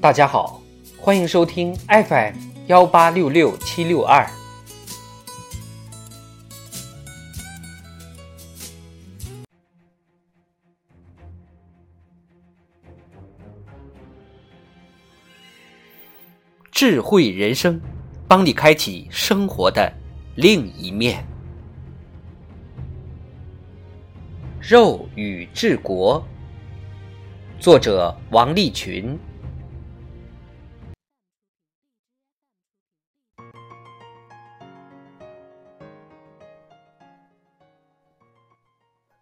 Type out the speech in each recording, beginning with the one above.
大家好，欢迎收听 FM 幺八六六七六二。智慧人生，帮你开启生活的另一面。肉与治国，作者王立群。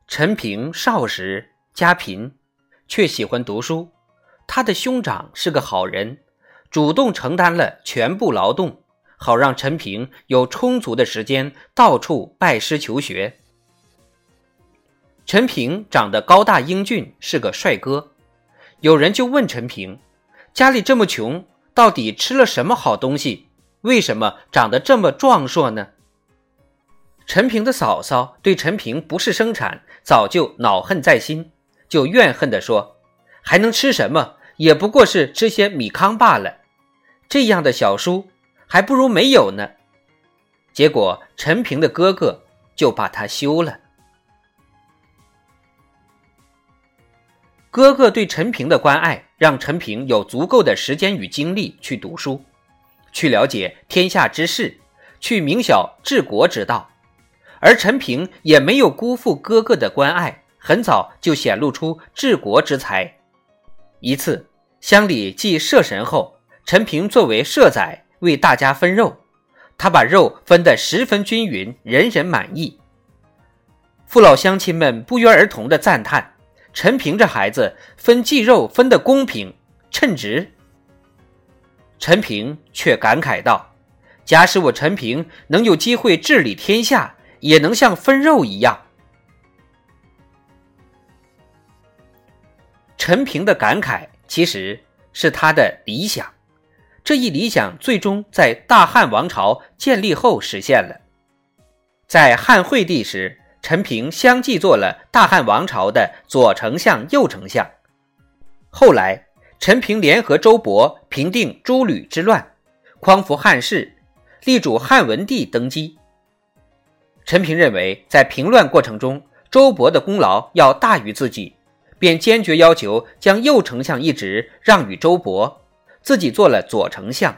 陈平少时家贫，却喜欢读书。他的兄长是个好人，主动承担了全部劳动，好让陈平有充足的时间到处拜师求学。陈平长得高大英俊，是个帅哥。有人就问陈平：“家里这么穷，到底吃了什么好东西？为什么长得这么壮硕呢？”陈平的嫂嫂对陈平不是生产，早就恼恨在心，就怨恨地说：“还能吃什么？也不过是吃些米糠罢了。这样的小叔，还不如没有呢。”结果陈平的哥哥就把他休了。哥哥对陈平的关爱，让陈平有足够的时间与精力去读书，去了解天下之事，去明晓治国之道。而陈平也没有辜负哥哥的关爱，很早就显露出治国之才。一次，乡里祭社神后，陈平作为社宰为大家分肉，他把肉分得十分均匀，人人满意。父老乡亲们不约而同地赞叹：“陈平这孩子分祭肉分得公平称职。”陈平却感慨道：“假使我陈平能有机会治理天下。”也能像分肉一样。陈平的感慨其实是他的理想，这一理想最终在大汉王朝建立后实现了。在汉惠帝时，陈平相继做了大汉王朝的左丞相、右丞相。后来，陈平联合周勃平定诸吕之乱，匡扶汉室，力主汉文帝登基。陈平认为，在平乱过程中，周勃的功劳要大于自己，便坚决要求将右丞相一职让与周勃，自己做了左丞相。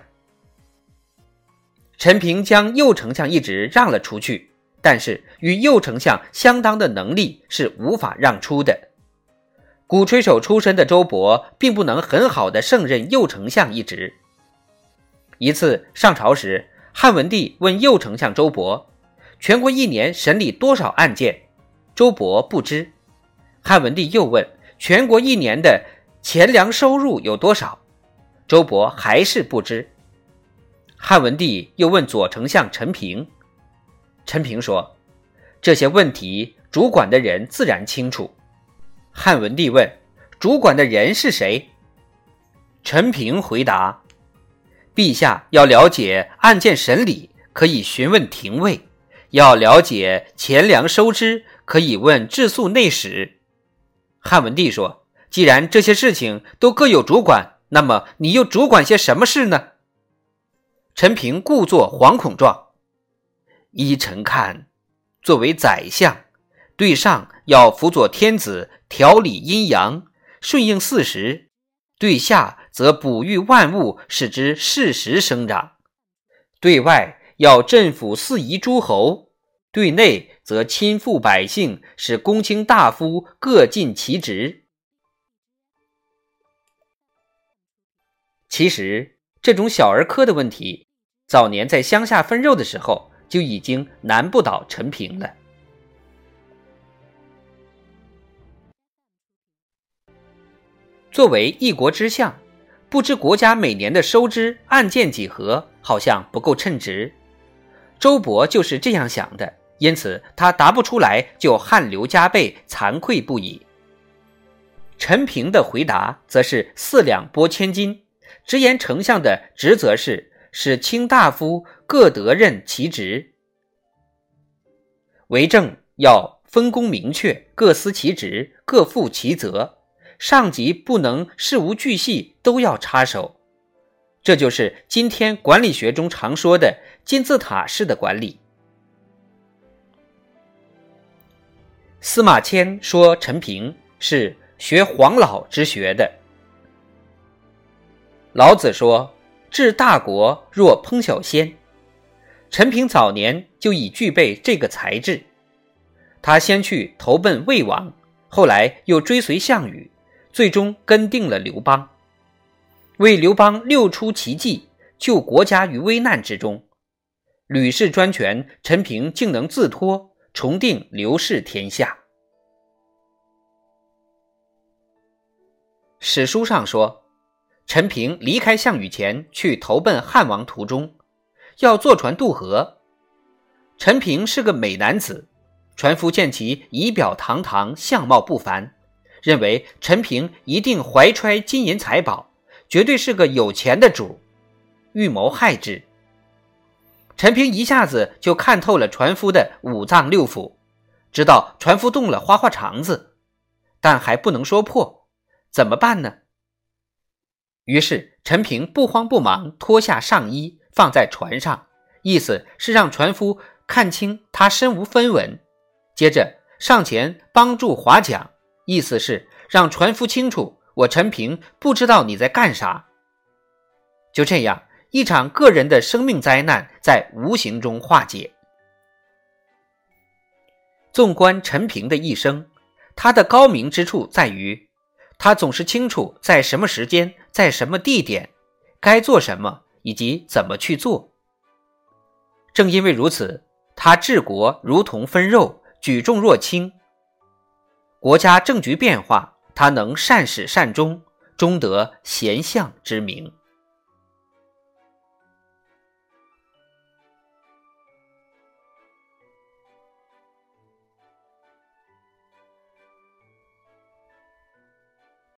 陈平将右丞相一职让了出去，但是与右丞相相当的能力是无法让出的。鼓吹手出身的周勃并不能很好的胜任右丞相一职。一次上朝时，汉文帝问右丞相周勃。全国一年审理多少案件？周勃不知。汉文帝又问：全国一年的钱粮收入有多少？周勃还是不知。汉文帝又问左丞相陈平，陈平说：这些问题主管的人自然清楚。汉文帝问：主管的人是谁？陈平回答：陛下要了解案件审理，可以询问廷尉。要了解钱粮收支，可以问治粟内史。汉文帝说：“既然这些事情都各有主管，那么你又主管些什么事呢？”陈平故作惶恐状。依臣看，作为宰相，对上要辅佐天子，调理阴阳，顺应四时；对下则哺育万物，使之适时生长；对外。要镇抚四夷诸侯，对内则亲附百姓，使公卿大夫各尽其职。其实，这种小儿科的问题，早年在乡下分肉的时候就已经难不倒陈平了。作为一国之相，不知国家每年的收支案件几何，好像不够称职。周勃就是这样想的，因此他答不出来就汗流浃背、惭愧不已。陈平的回答则是四两拨千斤，直言丞相的职责是使卿大夫各得任其职，为政要分工明确，各司其职，各负其责。上级不能事无巨细都要插手，这就是今天管理学中常说的金字塔式的管理。司马迁说陈平是学黄老之学的。老子说：“治大国若烹小鲜。”陈平早年就已具备这个才智。他先去投奔魏王，后来又追随项羽。最终跟定了刘邦，为刘邦六出奇迹，救国家于危难之中，吕氏专权，陈平竟能自托，重定刘氏天下。史书上说，陈平离开项羽前去投奔汉王途中，要坐船渡河。陈平是个美男子，船夫见其仪表堂堂，相貌不凡。认为陈平一定怀揣金银财宝，绝对是个有钱的主，预谋害之。陈平一下子就看透了船夫的五脏六腑，知道船夫动了花花肠子，但还不能说破，怎么办呢？于是陈平不慌不忙脱下上衣放在船上，意思是让船夫看清他身无分文，接着上前帮助划桨。意思是让船夫清楚，我陈平不知道你在干啥。就这样，一场个人的生命灾难在无形中化解。纵观陈平的一生，他的高明之处在于，他总是清楚在什么时间、在什么地点该做什么以及怎么去做。正因为如此，他治国如同分肉，举重若轻。国家政局变化，他能善始善终，终得贤相之名。